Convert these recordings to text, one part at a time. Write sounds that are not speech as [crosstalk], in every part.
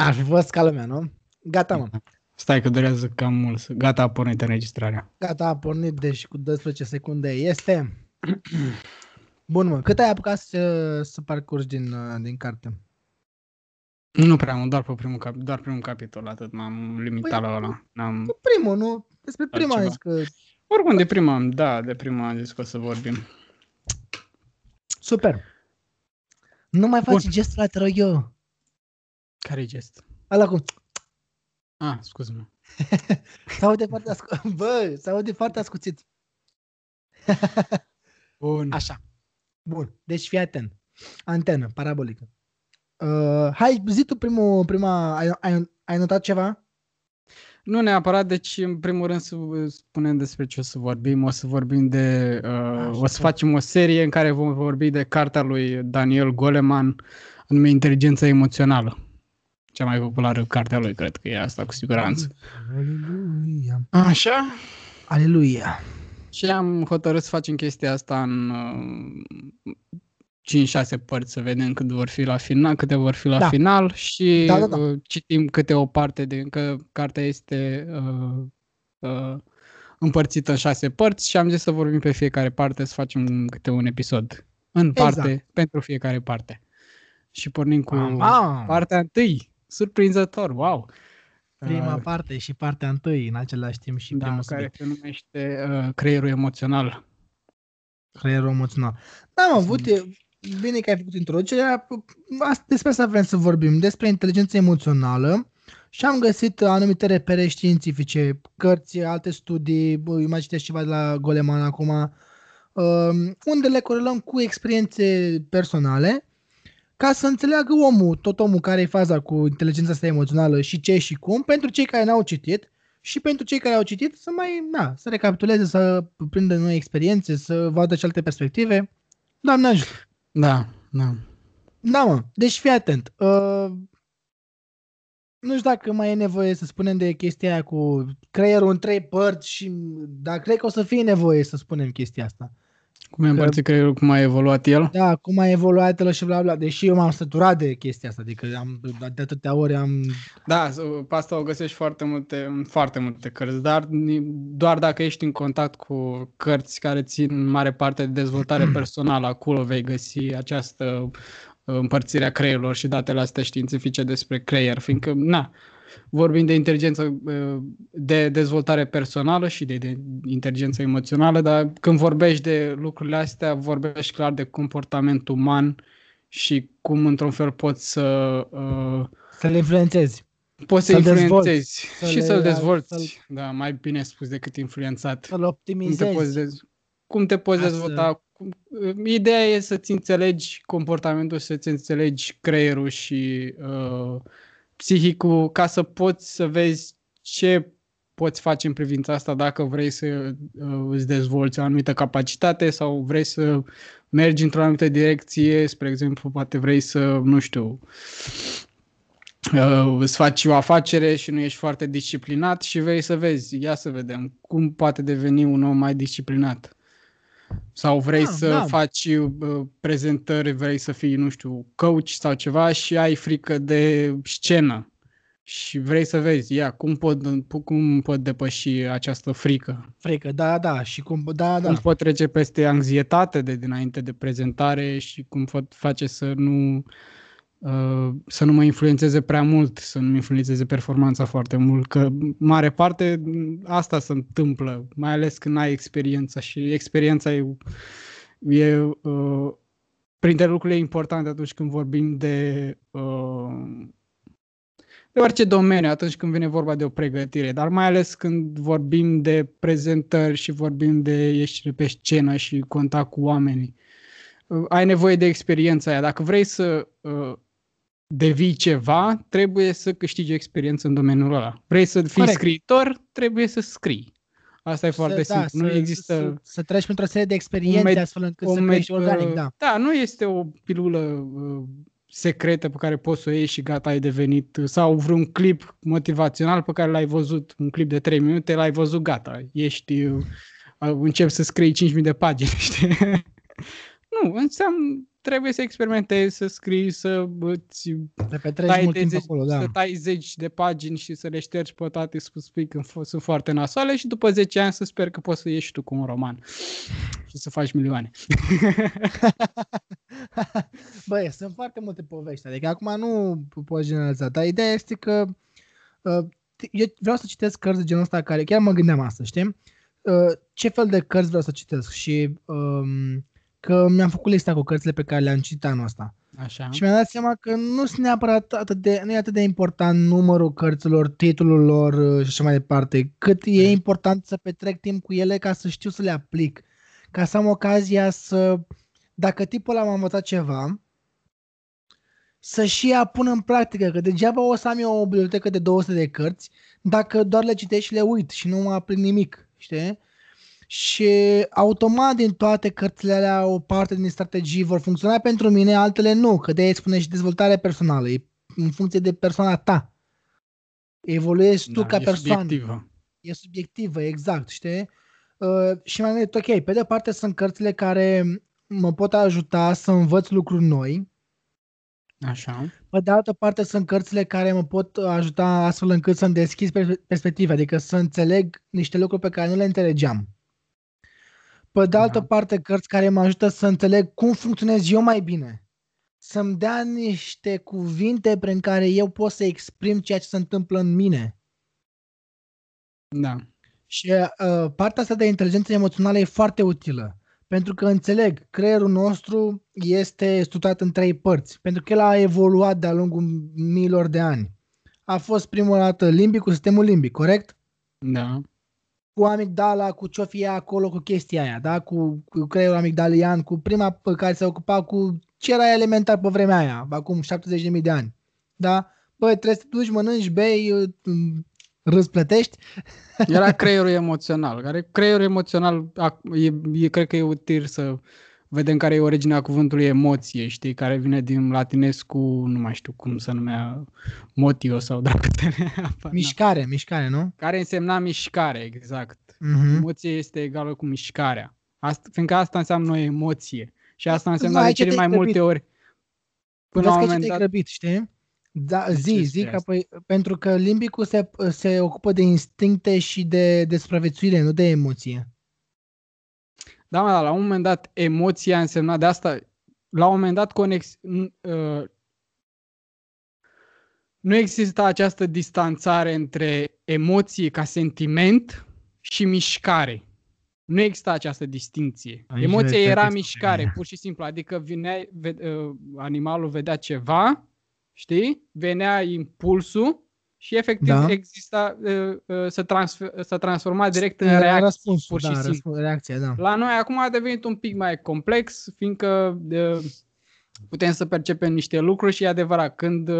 Ar fi fost ca lumea, nu? Gata, mă. Stai că durează cam mult. Gata, a pornit înregistrarea. Gata, a pornit, deci cu 12 secunde este. Bun, mă. Cât ai apucat să, să parcurgi din, uh, din carte? Nu prea mult, doar, pe primul cap, doar primul capitol, atât m-am limitat Păi, la ăla. N-am... Primul, nu? Despre prima Altceva. zis că... Oricum, de prima, am- da, de prima am zis că o să vorbim. Super. Nu mai faci Bun. gestul ăla, te rog eu. Care gest? Ăla cu... Ah, scuze-mă. [laughs] S-aude foarte [laughs] ascuțit. Bă, s-aude foarte ascuțit. Bun. Așa. Bun. Deci fii atent. Antenă, parabolică. Uh, hai, zi tu primul, prima... Ai, ai, ai notat ceva? Nu neapărat, deci în primul rând să spunem despre ce o să vorbim. O să vorbim de... Uh, Așa, o să bun. facem o serie în care vom vorbi de cartea lui Daniel Goleman, anume Inteligența Emoțională. Cea mai populară carte a lui, cred că e asta cu siguranță. Aleluia. Așa. Aleluia. Și am hotărât să facem chestia asta în uh, 5-6 părți, să vedem cât vor fi la final, câte vor fi la Da. final și Da, da, da. uh, citim câte o parte din că cartea este uh, uh, împărțită în 6 părți și am zis să vorbim pe fiecare parte, să facem câte un episod în Exact. parte, pentru fiecare parte. Și pornim cu Aha. partea întâi, surprinzător, wow! Prima Uh, parte și partea întâi în același timp și da, primul care subiect. se numește uh, creierul emoțional. Creierul emoțional. Da, am avut, e, bine că ai făcut introducerea, Asta- despre asta vrem să vorbim, despre inteligența emoțională și am găsit anumite repere științifice, cărți, alte studii, bă, eu mai citesc ceva de la Goleman acum, um, unde le corelăm cu experiențe personale ca să înțeleagă omul, tot omul care e faza cu inteligența asta emoțională și ce și cum, pentru cei care n-au citit și pentru cei care au citit să mai, na, să recapituleze, să prindă noi experiențe, să vadă și alte perspective. Doamne ajută! Da, da. Da, mă, deci fii atent. Uh, nu știu dacă mai e nevoie să spunem de chestia aia cu creierul în trei părți și dar cred că o să fie nevoie să spunem chestia asta. Cum e împărțit creierul, cum a evoluat el? Da, cum a evoluat el și bla bla, deși eu m-am săturat de chestia asta, adică am, de atâtea ori am... Da, s- pe asta o găsești foarte multe, în foarte multe cărți, dar ni- doar dacă ești în contact cu cărți care țin în mare parte de dezvoltare [clears throat] personală, acolo vei găsi această uh, împărțire a creierilor și datele astea științifice despre creier, fiindcă, na, vorbim de inteligență, uh, de dezvoltare personală și de, de inteligență emoțională, dar când vorbești de lucrurile astea, vorbești clar de comportament uman și cum, într-un fel, poți să... Uh, Să le influențezi. Poți să Să-l dezvolți, influențezi să și le- să-l dezvolți. să-l- Da, mai bine spus decât influențat. Să-l Cum te optimizezi. poți, dez... cum te poți Ca să- dezvolta? Cum... Ideea e să-ți înțelegi comportamentul, să-ți înțelegi creierul și uh, psihicul ca să poți să vezi ce poți face în privința asta dacă vrei să uh, îți dezvolți o anumită capacitate sau vrei să mergi într-o anumită direcție, spre exemplu, poate vrei să, nu știu, uh, îți faci o afacere și nu ești foarte disciplinat și vrei să vezi, ia să vedem, cum poate deveni un om mai disciplinat. Sau vrei Da, să da. faci uh, prezentări, vrei să fii, nu știu, coach sau ceva și ai frică de scenă și vrei să vezi, ia, cum pot, cum pot depăși această frică? Frică, da, da, și cum, da, da. Cum pot trece peste anxietate de dinainte de prezentare și cum pot face să nu uh, să nu mă influențeze prea mult, să nu influențeze performanța foarte mult, că mare parte m, asta se întâmplă, mai ales când ai experiența și experiența e, e uh, printre lucrurile importante atunci când vorbim de uh, de orice domeniu, atunci când vine vorba de o pregătire, dar mai ales când vorbim de prezentări și vorbim de ieșire pe scenă și contact cu oamenii. Uh, Ai nevoie de experiența aia. Dacă vrei să uh, devii ceva, trebuie să câștigi experiență în domeniul ăla. Vrei să fii Corect. scriitor, trebuie să scrii. Asta e foarte să, da, simplu. nu să, există... Să, să treci printr-o serie de experiențe med- astfel încât o să med- crești organic, uh, da. Da, nu este o pilulă uh, secretă pe care poți să o iei și gata, ai devenit, uh, sau vreun clip motivațional pe care l-ai văzut, un clip de 3 minute, l-ai văzut, gata, ești, uh, începi să scrii 5.000 de pagini, [laughs] știi? Nu, înseamnă trebuie să experimentezi, să scrii, să îți să petreci mult timp acolo, da. să tai zeci de pagini și să le ștergi pe toate să spui că sunt foarte nasoale și după 10 ani să sper că poți să ieși tu cu un roman și să faci milioane. [laughs] Băi, sunt foarte multe povești, adică acum nu poți generaliza, dar ideea este că uh, eu vreau să citesc cărți de genul ăsta care chiar mă gândeam asta, știi? Uh, ce fel de cărți vreau să citesc și um, că mi-am făcut lista cu cărțile pe care le-am citit anul ăsta. Așa. Și mi-am dat seama că nu sunt neapărat atât de, nu e atât de important numărul cărților, titlul lor uh, și așa mai departe, cât e mm. important să petrec timp cu ele ca să știu să le aplic. Ca să am ocazia să, dacă tipul ăla m-a învățat ceva, să și ea pun în practică, că degeaba o să am eu o bibliotecă de 200 de cărți dacă doar le citesc și le uit și nu mă aprind nimic, știi? Și automat din toate cărțile alea o parte din strategii vor funcționa pentru mine, altele nu, că de aia spune și dezvoltare personală, e în funcție de persoana ta. Evoluezi tu da, ca e persoană. Subiectivă. E subiectivă, exact, știi? Uh, și mi-am gândit, ok, pe de parte sunt cărțile care mă pot ajuta să învăț lucruri noi. Așa. Pe de altă parte sunt cărțile care mă pot ajuta astfel încât să-mi deschid perspective, adică să înțeleg niște lucruri pe care nu le înțelegeam. Pe de altă da. parte, cărți care mă ajută să înțeleg cum funcționez eu mai bine. Să-mi dea niște cuvinte prin care eu pot să exprim ceea ce se întâmplă în mine. Da. Și uh, partea asta de inteligență emoțională e foarte utilă. Pentru că înțeleg, creierul nostru este studiat în trei părți. Pentru că el a evoluat de-a lungul miilor de ani. A fost prima dată limbicul, sistemul limbic, corect? Da cu amigdala, cu ce-o fie acolo, cu chestia aia, da? cu, cu creierul amigdalian, cu prima pe care se ocupa cu ce era elementar pe vremea aia, acum 70.000 de ani. Da? Băi, trebuie să te duci, mănânci, bei, răsplătești. Era creierul emoțional, care creierul emoțional, e, e, cred că e util să vedem care e originea cuvântului emoție, știi, care vine din latinescu, nu mai știu cum se numea, motio sau [laughs] dacă te Mișcare, mișcare, nu? Care însemna mișcare, exact. Uh-huh. Emoție este egală cu mișcarea. Asta, fiindcă asta înseamnă o emoție. Și asta înseamnă de cele mai grăbit. multe ori până la un moment dat... grăbit, știi? Da, zi, zi, că păi, pentru că limbicul se, se ocupă de instincte și de, de supraviețuire, nu de emoție. Da, mă, la un moment dat emoția însemna de asta, la un moment dat conex, uh, nu există această distanțare între emoție ca sentiment și mișcare. Nu există această distinție. Aici Emoția era mișcare, pur și simplu. Adică vinea, ve, uh, animalul vedea ceva, știi? Venea impulsul și efectiv da. exista, uh, uh, să, transfer, să transforma direct în reacție. Răspuns, pur și da, simplu. reacție, da. La noi acum a devenit un pic mai complex, fiindcă uh, putem să percepem niște lucruri și e adevărat, când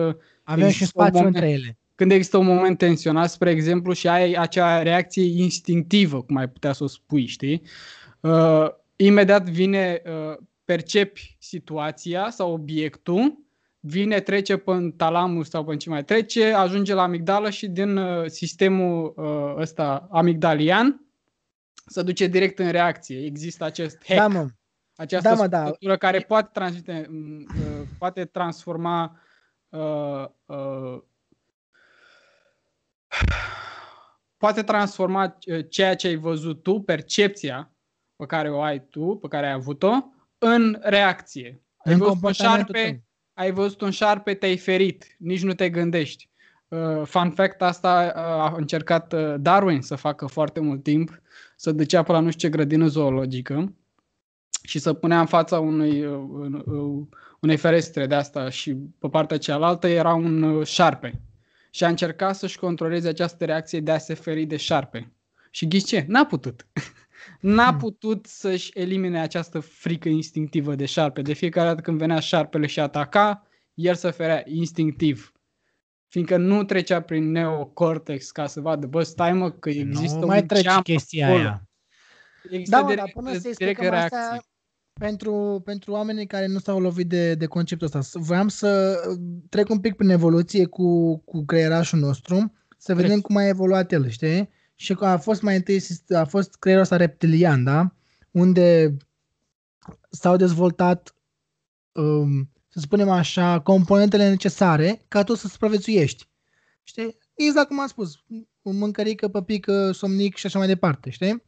avem și spațiu moment, între ele. Când există un moment tensionat, spre exemplu, și ai acea reacție instinctivă, cum ai putea să o spui, știi? Uh, imediat vine, uh, percepi situația sau obiectul vine, trece pe talamus sau pe ce mai trece, ajunge la amigdală și din uh, sistemul uh, ăsta amigdalian se duce direct în reacție. Există acest hack, da, mă. această da, mă, da. care poate, transmite, mm, uh, poate transforma uh, uh, poate transforma uh, ceea ce ai văzut tu, percepția pe care o ai tu, pe care ai avut-o, în reacție. Ai în văzut un șarpe, ai văzut un șarpe, te-ai ferit, nici nu te gândești. Uh, fun fact, asta uh, a încercat uh, Darwin să facă foarte mult timp, să ducea pe la nu știu ce grădină zoologică și să punea în fața unui, uh, uh, unei ferestre de asta și pe partea cealaltă era un uh, șarpe. Și a încercat să-și controleze această reacție de a se feri de șarpe. Și ghiți ce? N-a putut. [laughs] n-a hmm. putut să-și elimine această frică instinctivă de șarpe. De fiecare dată când venea șarpele și ataca, el se ferea instinctiv. Fiindcă nu trecea prin neocortex ca să vadă, bă, stai mă, că există nu mai trece chestia acolo. aia. Există da, mă, direct, dar până să direct reacție. Astea, pentru, pentru oamenii care nu s-au lovit de, de conceptul ăsta, vreau să trec un pic prin evoluție cu, cu creierașul nostru, să vedem Trec. cum a evoluat el, știi? Și a fost mai întâi a fost creierul ăsta reptilian, da? Unde s-au dezvoltat, um, să spunem așa, componentele necesare ca tu să supraviețuiești. Știi? Exact cum am spus, mâncărică, păpică, somnic și așa mai departe, știi?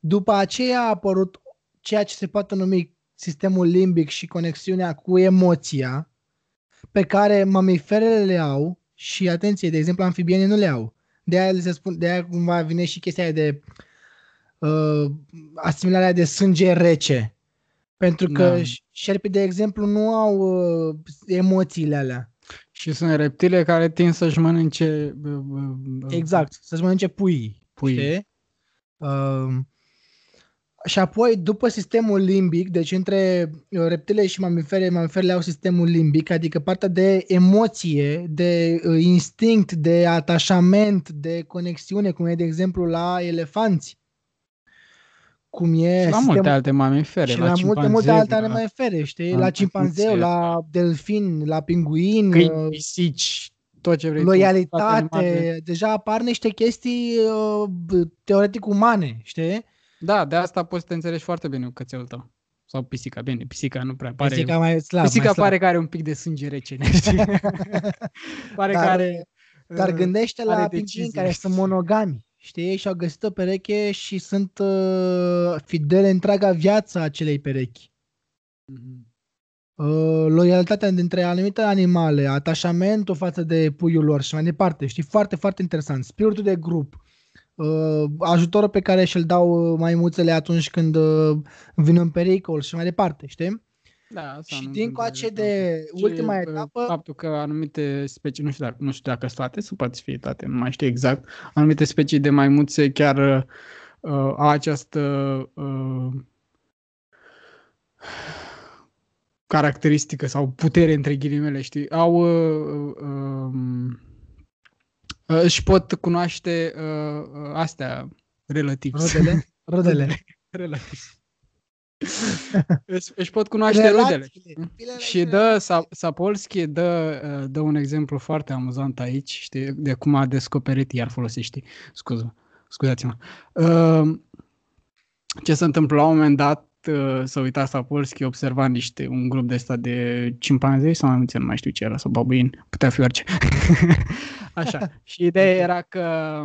După aceea a apărut ceea ce se poate numi sistemul limbic și conexiunea cu emoția, pe care mamiferele le au și, atenție, de exemplu, amfibienii nu le au. De aia, se spun, de aia cumva vine și chestia de uh, asimilarea de sânge rece. Pentru că da. șerpii, de exemplu, nu au uh, emoțiile alea. Și sunt reptile care tind să-și mănânce... Uh, uh, exact, să-și mănânce pui. Pui. Uh, și apoi, după sistemul limbic, deci între uh, reptile și mamifere, mamiferele au sistemul limbic, adică partea de emoție, de uh, instinct, de atașament, de conexiune, cum e, de exemplu, la elefanți. Cum e și la sistemul... multe alte mamifere. Și la, la multe, multe alte la... mamifere, știi? La, la cimpanzeu, la delfin, la pinguin. Câini, uh, pisici, tot ce vrei Loialitate. Tu, deja apar niște chestii teoretic umane, știi? Da, de asta poți să te înțelegi foarte bine cu cățelul tău. Sau pisica, bine, pisica nu prea pare. Pisica mai slab. Pisica mai slab. pare că are un pic de sânge rece, știi? [laughs] pare dar, că are... Dar uh, gândește la pingvini care sunt monogami, știi? Și au găsit o pereche și sunt uh, fidele întreaga viață acelei perechi. Mm-hmm. Uh, loialitatea dintre anumite animale, atașamentul față de puiul lor și mai departe, știi? Foarte, foarte interesant. Spiritul de grup uh, ajutorul pe care și-l dau uh, maimuțele atunci când uh, vin în pericol și mai departe, știi? Da, și din coace de ultima și, uh, etapă... Faptul că anumite specii, nu știu, dacă, nu știu dacă sunt toate, să poate fi toate, nu mai știu exact, anumite specii de maimuțe chiar uh, au această uh, caracteristică sau putere între ghilimele, știi? Au uh, uh, Uh, își pot cunoaște uh, uh astea relativ. Rodele? [laughs] Rodele. relativ. [laughs] își, își pot cunoaște Relațiile. rudele. Și dă, Sapolsky dă, uh, dă un exemplu foarte amuzant aici, știi, de cum a descoperit, iar folosești, scuză, scuzați-mă. Uh, ce se întâmplă la un moment dat, să uita Sapolsky, observa niște, un grup de stat de cimpanzei sau mai mulți, nu mai știu ce era, sau babuini, putea fi orice. [laughs] Așa. Și ideea okay. era că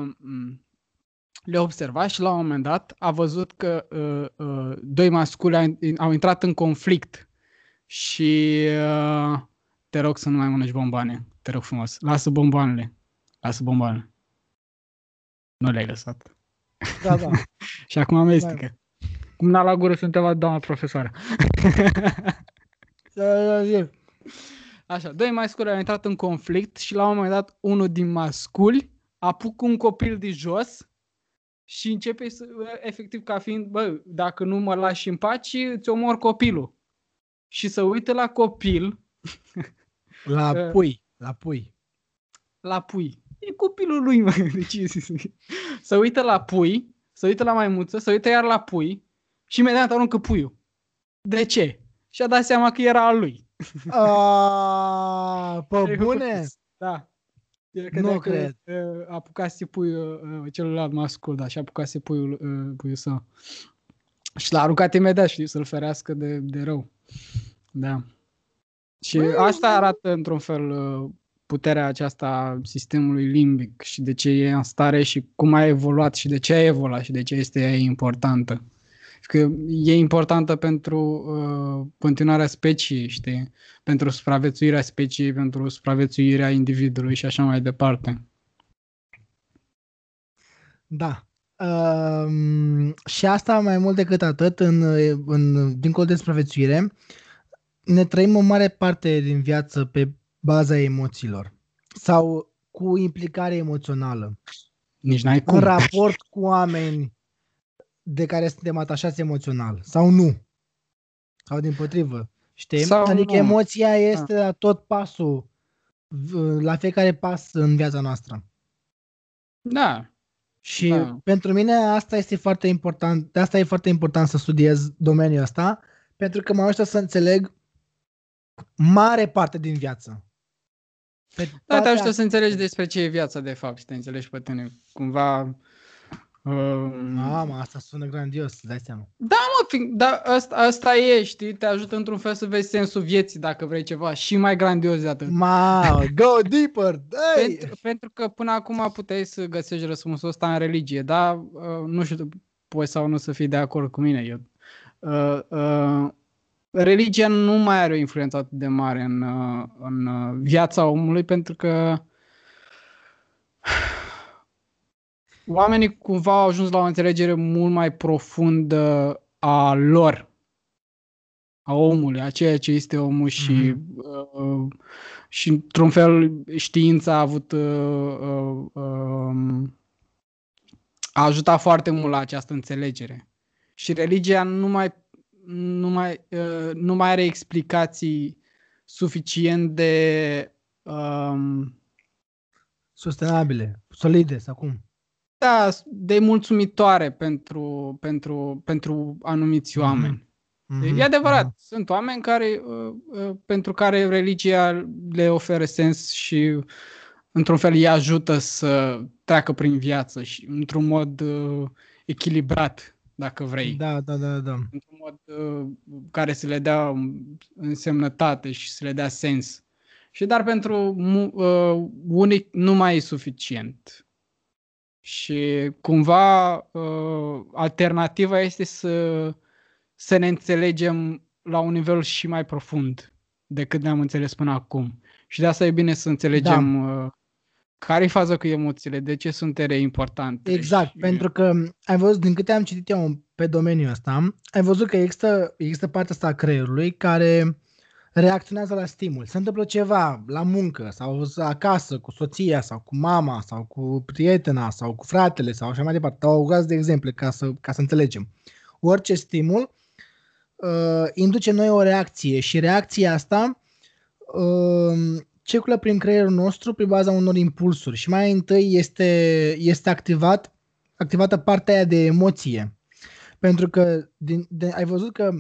le observa și la un moment dat a văzut că uh, uh, doi masculi au, au intrat în conflict și uh, te rog să nu mai mănânci bomboane, te rog frumos, lasă bomboanele, lasă bomboanele. Nu le-ai lăsat. Da, da. [laughs] și acum amestecă. Da. Cum n-a la gură sunt doamna profesoară. da, da, da. Așa, doi masculi au intrat în conflict și la un moment dat unul din masculi apucă un copil de jos și începe să, efectiv ca fiind, bă, dacă nu mă lași în pace, îți omor copilul. Și să uită la copil. [laughs] La [laughs] pui, la pui. La pui. E copilul lui, mă. [laughs] Deci, să uită la pui, să uită la maimuță, să uită iar la pui și imediat aruncă puiul. De ce? Și-a dat seama că era al lui. A, pe [laughs] bune? Da. El nu cred. Că, apucase puiul, celălalt mascul, da, și apucase puiul, puiul său. Și l-a aruncat imediat, știi, să-l ferească de, de rău. Da. Și Băi, asta arată, într-un fel, puterea aceasta a sistemului limbic și de ce e în stare și cum a evoluat și de ce a evoluat și de ce este ea importantă că e importantă pentru uh, continuarea speciei, știi? Pentru supraviețuirea speciei, pentru supraviețuirea individului și așa mai departe. Da. Um, și asta mai mult decât atât, în, în, dincolo de supraviețuire, ne trăim o mare parte din viață pe baza emoțiilor sau cu implicare emoțională. Nici n-ai cum. În raport cu oameni de care suntem atașați emoțional sau nu. Sau din potrivă. Știi? Sau adică nu. emoția da. este la tot pasul, la fiecare pas în viața noastră. Da. Și da. pentru mine asta este foarte important, de asta e foarte important să studiez domeniul ăsta, pentru că mă ajută să înțeleg mare parte din viață. Pe da, te ajută să înțelegi despre ce e viața de fapt și te înțelegi pe tine. Cumva Mamă, asta sună grandios, dai seama. Da, mă, fi, da, asta, asta e, știi, te ajută într-un fel să vezi sensul vieții dacă vrei ceva și mai grandios de atât. Ma, go deeper, hey! Pentru, pentru că până acum puteai să găsești răspunsul ăsta în religie, dar uh, nu știu, poți sau nu să fii de acord cu mine. Eu, uh, uh, religia nu mai are o influență atât de mare în, uh, în uh, viața omului pentru că oamenii cumva au ajuns la o înțelegere mult mai profundă a lor, a omului, a ceea ce este omul și, mm-hmm. uh, și într-un fel știința a avut uh, uh, uh, a ajutat foarte mult la această înțelegere. Și religia nu mai, nu mai, uh, nu mai are explicații suficient de um, sustenabile, solide sau cum? Da, de mulțumitoare pentru, pentru, pentru anumiți mhm. oameni. Mm-hmm. E adevărat, mm-hmm. sunt oameni care, uh, uh, pentru care religia le oferă sens și într-un fel îi ajută să treacă prin viață și într-un mod uh, echilibrat, dacă vrei. Da, da, da, da. Într-un mod care să le dea însemnătate și să le dea sens. Și dar pentru uh, unii nu mai e suficient. Și cumva uh, alternativa este să, să ne înțelegem la un nivel și mai profund decât ne-am înțeles până acum. Și de asta e bine să înțelegem da. uh, care e faza cu emoțiile, de ce sunt ele importante. Exact, și... pentru că ai văzut, din câte am citit eu pe domeniul ăsta, ai văzut că există, există partea asta a creierului care reacționează la stimul. Se întâmplă ceva la muncă sau acasă cu soția sau cu mama sau cu prietena sau cu fratele sau așa mai departe. Dau o de exemple ca să, ca să înțelegem. Orice stimul uh, induce noi o reacție și reacția asta uh, circulă prin creierul nostru pe baza unor impulsuri și mai întâi este, este activat, activată partea aia de emoție. Pentru că din, de, ai văzut că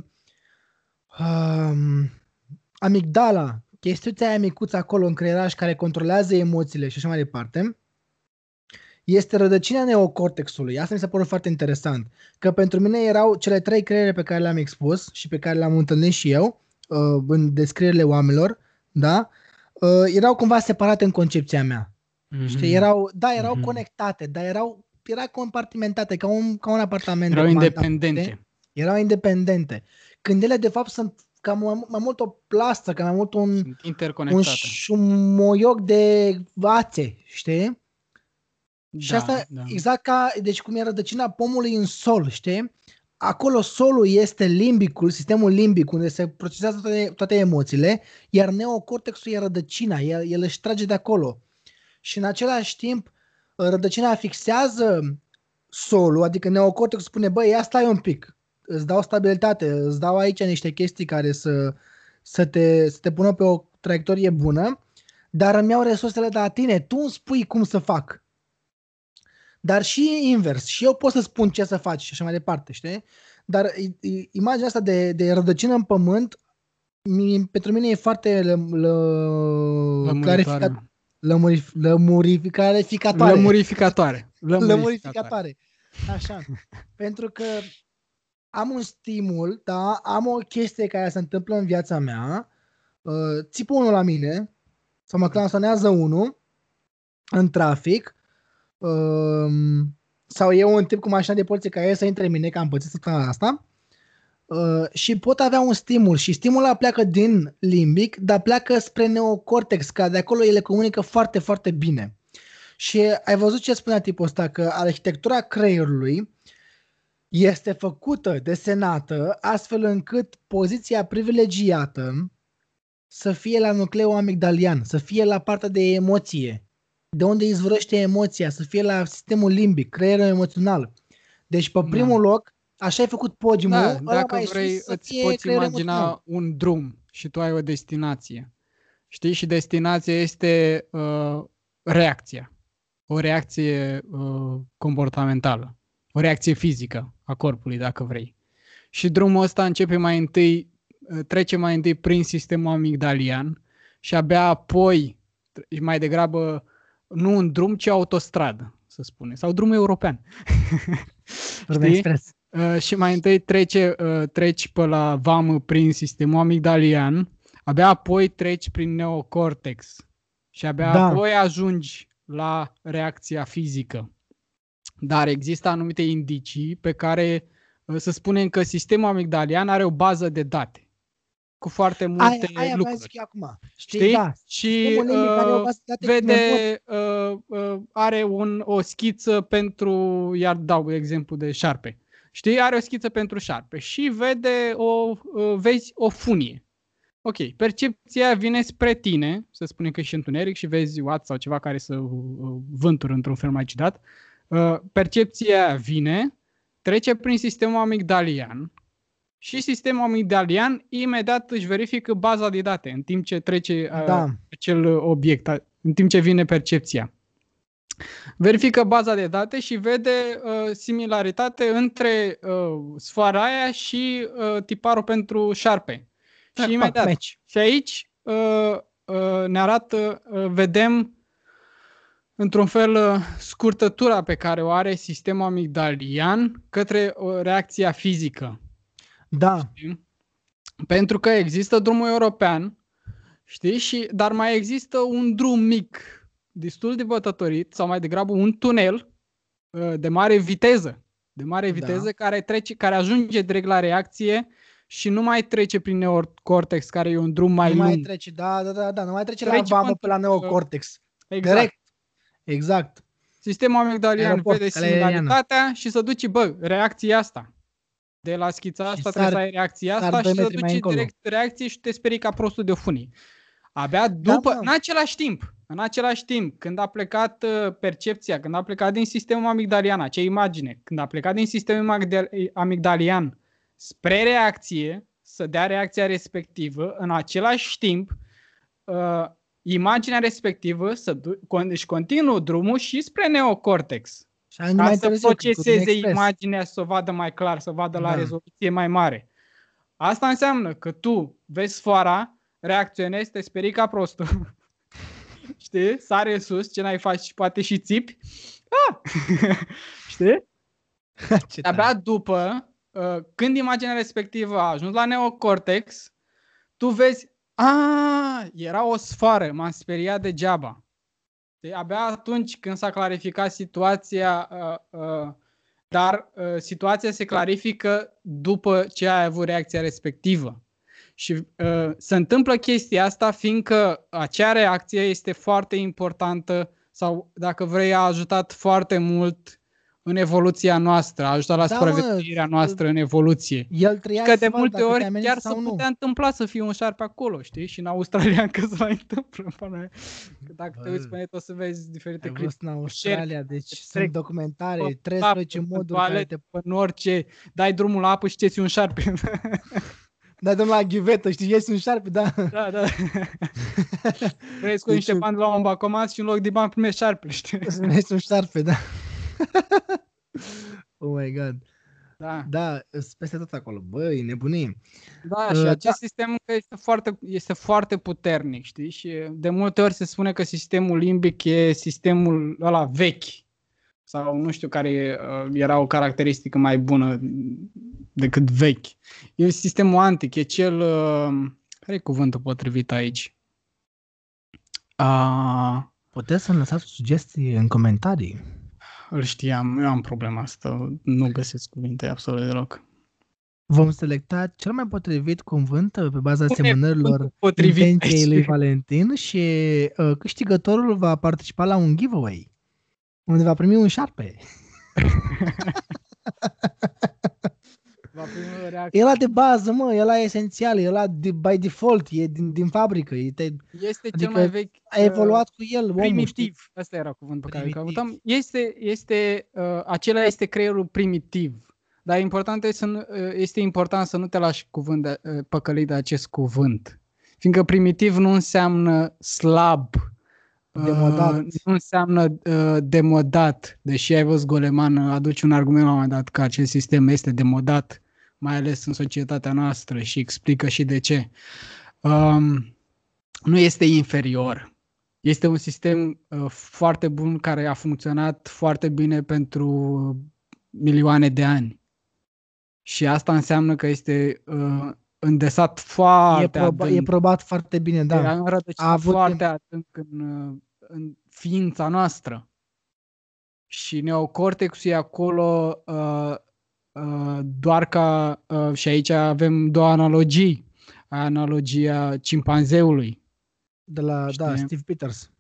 uh, amigdala, chestiunea aia micuță acolo în creieraș care controlează emoțiile și așa mai departe, este rădăcina neocortexului. Asta mi s-a părut foarte interesant. Că pentru mine erau cele trei creiere pe care le-am expus și pe care le-am întâlnit și eu uh, în descrierile oamenilor, da? Uh, erau cumva separate în concepția mea. Mm-hmm. Știi? Erau, da, erau mm-hmm. conectate, dar erau era compartimentate, ca un, ca un apartament. Erau independente. Erau independente. Când ele, de fapt, sunt ca mai, mai mult o plastă, ca mai mult un, un, un moioc de vațe, știi? Da, și asta da. exact ca, deci cum e rădăcina pomului în sol, știi? Acolo solul este limbicul, sistemul limbic, unde se procesează toate, toate emoțiile, iar neocortexul e rădăcina, el, el își trage de acolo. Și în același timp, rădăcina fixează solul, adică neocortexul spune, băi, ia stai un pic, îți dau stabilitate, îți dau aici niște chestii care să, să, te, să te pună pe o traiectorie bună, dar îmi iau resursele de la tine, tu îmi spui cum să fac. Dar și invers, și eu pot să spun ce să faci și așa mai departe, știi? Dar imaginea asta de, de rădăcină în pământ, pentru mine e foarte lă, lă, clarificat, lămurif, lămurificatoare. Lămurificatoare. Lămurificatoare. lămurificatoare. Așa. [laughs] pentru că am un stimul, da, am o chestie care se întâmplă în viața mea, uh, țipă unul la mine, sau mă clansonează unul în trafic, uh, sau eu un tip cu mașina de poliție care e să intre în mine, că am pățit săptămâna asta, uh, și pot avea un stimul. Și stimulul pleacă din limbic, dar pleacă spre neocortex, că de acolo ele comunică foarte, foarte bine. Și ai văzut ce spunea tipul ăsta, că arhitectura creierului este făcută, desenată, astfel încât poziția privilegiată să fie la nucleul amigdalian, să fie la partea de emoție, de unde izvorăște emoția, să fie la sistemul limbic, creierul emoțional. Deci, pe da. primul da. loc, așa ai făcut podiumul. Da, dacă mai vrei, sus, îți poți imagina emoțional. un drum și tu ai o destinație. Știi? Și destinația este uh, reacția. O reacție uh, comportamentală o reacție fizică a corpului, dacă vrei. Și drumul ăsta începe mai întâi, trece mai întâi prin sistemul amigdalian și abia apoi, mai degrabă, nu un drum, ci autostradă, să să spune, sau drumul european. Drum expres. Uh, și mai întâi trece, uh, treci pe la vamă prin sistemul amigdalian, abia apoi treci prin neocortex și abia Da. apoi ajungi la reacția fizică. Dar există anumite indicii pe care uh, să spunem că sistemul amigdalian are o bază de date cu foarte multe Aia, aia vreau să lucruri. zic eu acum. Știi? Știi? Da. Și Sistemul limbic are o uh, bază de date cum vede, uh, uh, are un, o schiță pentru, iar dau exemplu de șarpe. Știi, are o schiță pentru șarpe și vede o, uh, vezi o funie. Ok, percepția vine spre tine, să spunem că e și întuneric și vezi oat sau ceva care să uh, vânturi într-un fel mai ciudat. Uh, percepția vine, trece prin sistemul amigdalian și sistemul amigdalian imediat își verifică baza de date în timp ce trece uh, Da. acel obiect, a- în timp ce vine percepția. Verifică baza de date și vede uh, similaritate între uh, sfoara aia și uh, tiparul pentru șarpe. Pac, și pac, imediat. match. Și aici uh, uh, ne arată, uh, vedem într-un fel uh, scurtătura pe care o are sistemul amigdalian către uh, reacția fizică. Da. Știi? Pentru că există drumul european, știi, și, dar mai există un drum mic, destul de bătătorit, sau mai degrabă un tunel uh, de mare viteză, de mare Da. viteză care, trece, care ajunge direct la reacție și nu mai trece prin neocortex, care e un drum mai nu mai lung. trece, da, da, da, da, nu mai trece Trece la vamă până- pe la neocortex. Exact. Direct. Exact. Sistemul amigdalian Aeroport, vede calea aeriană. similaritatea și să duce, bă, reacția asta. De la schița asta sar- trebuie să ai reacția sar asta doi și să metri mai duci încolo. direct reacție și te sperii ca prostul de o funie. Abia după, mă. în același timp, în același timp, când a plecat uh, percepția, când a plecat din sistemul amigdalian, acea imagine, când a plecat din sistemul amigdal- amigdalian spre reacție, să dea reacția respectivă, în același timp, uh, imaginea respectivă să du- con- își continuă drumul și spre neocortex. Și ani Ca mai să târziu, când proceseze Drum Express. imaginea, să o vadă mai clar, să vadă la Da. rezoluție mai mare. Asta înseamnă că tu vezi sfoara, reacționezi, te sperii ca prostul. [laughs] Știi? Sare sus, ce n-ai faci, poate și țipi. Ah! [laughs] Știi? [laughs] Ce tare. Abia după, uh, când imaginea respectivă a ajuns la neocortex, tu vezi, a, era o sfoară, m-am speriat degeaba. Știi? Abia atunci când s-a clarificat situația, uh, uh, dar uh, situația se clarifică după ce ai avut reacția respectivă. Și uh, se întâmplă chestia asta fiindcă acea reacție este foarte importantă sau, dacă vrei, a ajutat foarte mult în evoluția noastră, a ajutat la Da, supraviețuirea mă, noastră în evoluție. El trăia Că să de vadă multe dacă te ori amenință chiar se sau nu. putea întâmpla să fie un șarpe acolo, știi? Și în Australia [laughs] încă se mai întâmplă. în pana mea. Că dacă te Bă. uiți pe net o să vezi diferite Ai clipuri. văzut în Australia, deci trec sunt documentare, pe trebuie să apă, faci în în modul care toaletă, te... În orice, dai drumul la apă și ți un șarpe. [laughs] Dai domnul la ghivetă, știi, ies un șarpe, da. da, da. [laughs] Vrei cu Deci niște eu- bani la un bancomat și în loc de bani primești șarpele, știi? Să ies un șarpe, da. [laughs] oh my god. Da. Da, sunt peste tot acolo. Bă, e nebunie. Da, Uh, și da. acest sistem încă este foarte, este foarte puternic, știi? Și de multe ori se spune că sistemul limbic e sistemul ăla vechi sau nu știu care uh, era o caracteristică mai bună decât vechi. E sistemul antic, e cel... Uh, care e cuvântul potrivit aici? Uh, Puteți să-mi lăsați sugestii în comentarii. Îl știam, eu am problema asta, nu găsesc cuvinte absolut deloc. Vom selecta cel mai potrivit cuvânt uh, pe baza Pune semnărilor cuvântul potrivit intenției aici. lui Valentin și uh, câștigătorul va participa la un giveaway unde va primi un șarpe. [laughs] Va primi o reacție. E la de bază, mă, e la esențial, e la de, by default, e din, din fabrică, e te, Este cel Adică mai vechi... a uh, evoluat cu el, omul, știi? primitiv. Asta era cuvântul pe care îl Primitiv. căutam. Este, este, uh, acela este creierul primitiv. Dar important este, să nu, uh, este important să nu te lași cuvânt de, uh, păcălit de acest cuvânt. Fiindcă primitiv nu înseamnă slab. uh, Demodat. nu înseamnă uh, demodat. Deși ai văzut Goleman uh, aduce un argument la un moment dat că acest sistem este demodat, mai ales în societatea noastră și explică și de ce. Um, nu este inferior. Este un sistem uh, foarte bun care a funcționat foarte bine pentru milioane de ani. Și asta înseamnă că este uh, îndesat foarte e, proba- adânc. e probat foarte bine, da. A rădăcinat A avut foarte timp. adânc în, uh, în ființa noastră. Și neocortexul e acolo uh, uh, doar ca, uh, și aici avem două analogii. Analogia cimpanzeului, De la, da, Știi? Steve Peters.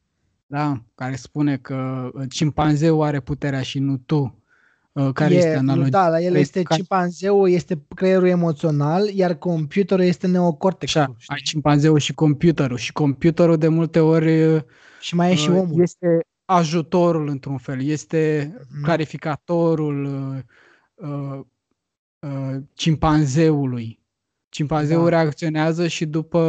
da, care spune că uh, cimpanzeul are puterea și nu tu. Uh, care e, este analogia? Da, la el Păi, este ca- cimpanzeul, este creierul emoțional, iar computerul este neocortexul. Așa, știi? ai cimpanzeul și computerul și computerul de multe ori uh, Și mai e și uh, omul. este ajutorul într-un fel, este Mhm. clarificatorul uh, uh, uh, cimpanzeului. Cimpanzeul Da. reacționează și după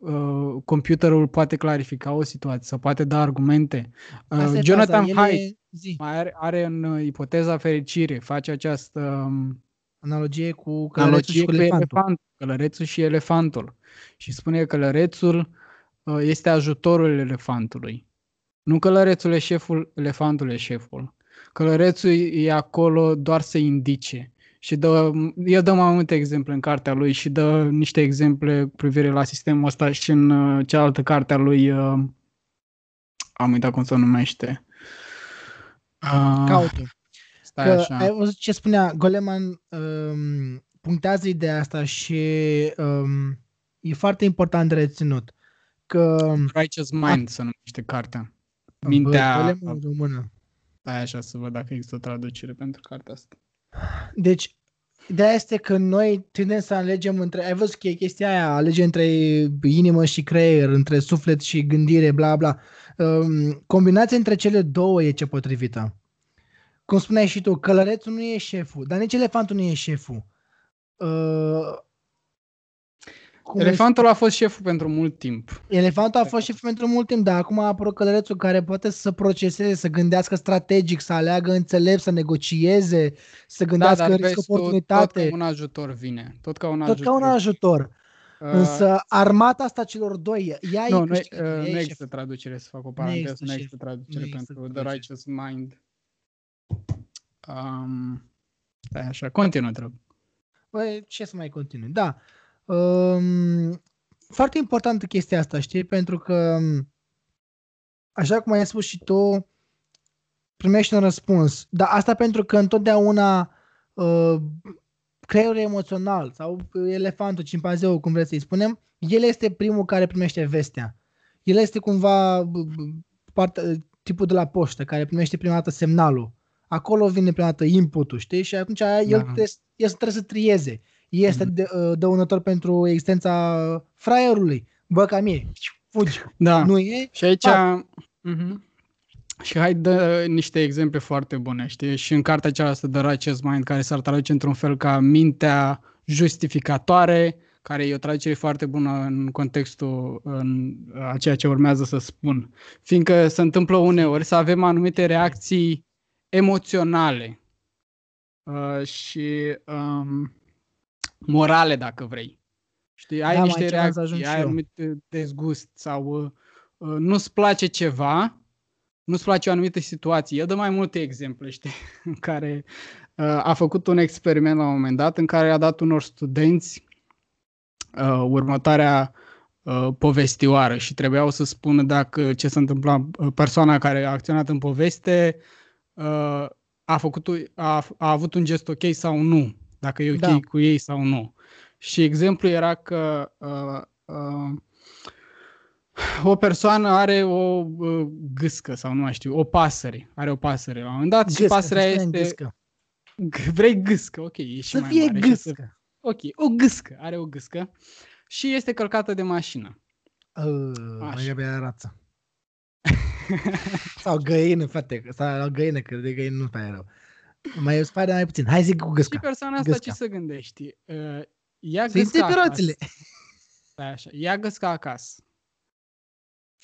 uh, computerul poate clarifica o situație sau poate da argumente. Uh, Asta e Jonathan faza, el Haidt e- zi, mai are, are în uh, ipoteza fericire, face această um, analogie cu călărețul analogie și cu cu elefantul. elefantul, călărețul și elefantul. Și spune că călărețul uh, este ajutorul elefantului. Nu călărețul e șeful, elefantul e șeful. Călărețul e acolo doar să indice. Și dă, el dă mai multe exemple în cartea lui și dă niște exemple cu privire la sistemul ăsta și în uh, cealaltă carte a lui, uh, am uitat cum se numește. Uh, Caută. Stai Că așa. ai văzut ce spunea Goleman, um, punctează ideea asta și um, e foarte important de reținut. Că Righteous Mind se numește cartea. Mintea... Bă, Goleman în română. Stai așa să văd dacă există o traducere pentru cartea asta. Deci, ideea este că noi tindem să alegem între, ai văzut că e chestia aia, alege între inimă și creier, între suflet și gândire, bla bla. Um, combinația între cele două e ce potrivită. Cum spuneai și tu, călărețul nu e șeful, dar nici elefantul nu e șeful. Uh, cum Elefantul a fost șeful pentru mult timp. Elefantul a fost șef pentru mult timp, dar acum a apărut călărețul care poate să proceseze, să gândească strategic, să aleagă înțelept, să negocieze, să Da, gândească dar risc vezi, tot, tot oportunitate. ca un ajutor vine. Tot ca un Tot ajutor. ca un ajutor. Uh, Însă armata asta celor doi, ea nu, e nu, e- câștigătoare, uh, ea nu e există șef. traducere, să fac o paranteză, există nu șef. există traducere Nu există pentru The traducere. Righteous Mind. Um, stai așa, continuă, te rog. Băi, ce să mai continui? Da. Um, foarte importantă chestia asta, știi? Pentru că, așa cum ai spus și tu, primești un răspuns. Dar asta pentru că întotdeauna uh, creierul emoțional sau elefantul, cimpanzeul, cum vreți să-i spunem, el este primul care primește vestea. El este cumva b- b- parte, tipul de la poștă care primește prima dată semnalul. Acolo vine prima dată inputul, știi? Și atunci el, trebuie, el trebuie să trieze. Este Mhm. de, uh, dăunător pentru existența fraierului. Bă, ca mie, fugi. Da. Nu e? Și aici... Fac. Mhm. Și hai dă niște exemple foarte bune, știi? Și în cartea aceasta de Righteous Mind, care s-ar traduce într-un fel ca mintea justificatoare, care e o traducere foarte bună în contextul în a ceea ce urmează să spun. Fiindcă se întâmplă uneori să avem anumite reacții emoționale uh, și um, morale, dacă vrei. Știi, ai Da, mă, niște aici vreau să reacții, ajung și ai eu. anumit dezgust sau uh, uh, nu-ți place ceva, nu-ți place o anumită situație. El dă mai multe exemple, știi, [laughs] în care uh, a făcut un experiment la un moment dat în care a dat unor studenți uh, următoarea uh, povestioară și trebuiau să spună dacă ce se întâmpla, uh, persoana care a acționat în poveste uh, a, făcut, a, a avut un gest ok sau nu, dacă e ok Da. cu ei sau nu. Și exemplu era că uh, uh, o persoană are o uh, gâscă sau nu mai știu, o pasăre, are o pasăre la un moment dat și Gâscă, pasărea să spunem este... gâscă. G- Vrei gâscă, ok, e și Să mai fie mare. și Să... gâscă. Ok, o gâscă, are o gâscă și este călcată de mașină. Uh, Așa. mai abia rață. Sau găină, frate. Sau la găină, că de găină nu prea e rău. Mai spare mai puțin. Hai zic cu și gâsca. persoana asta Gâsca. ce să gândești? Uh, ia Să gâsca acasă. roțile. Stai așa, ia gâsca acasă.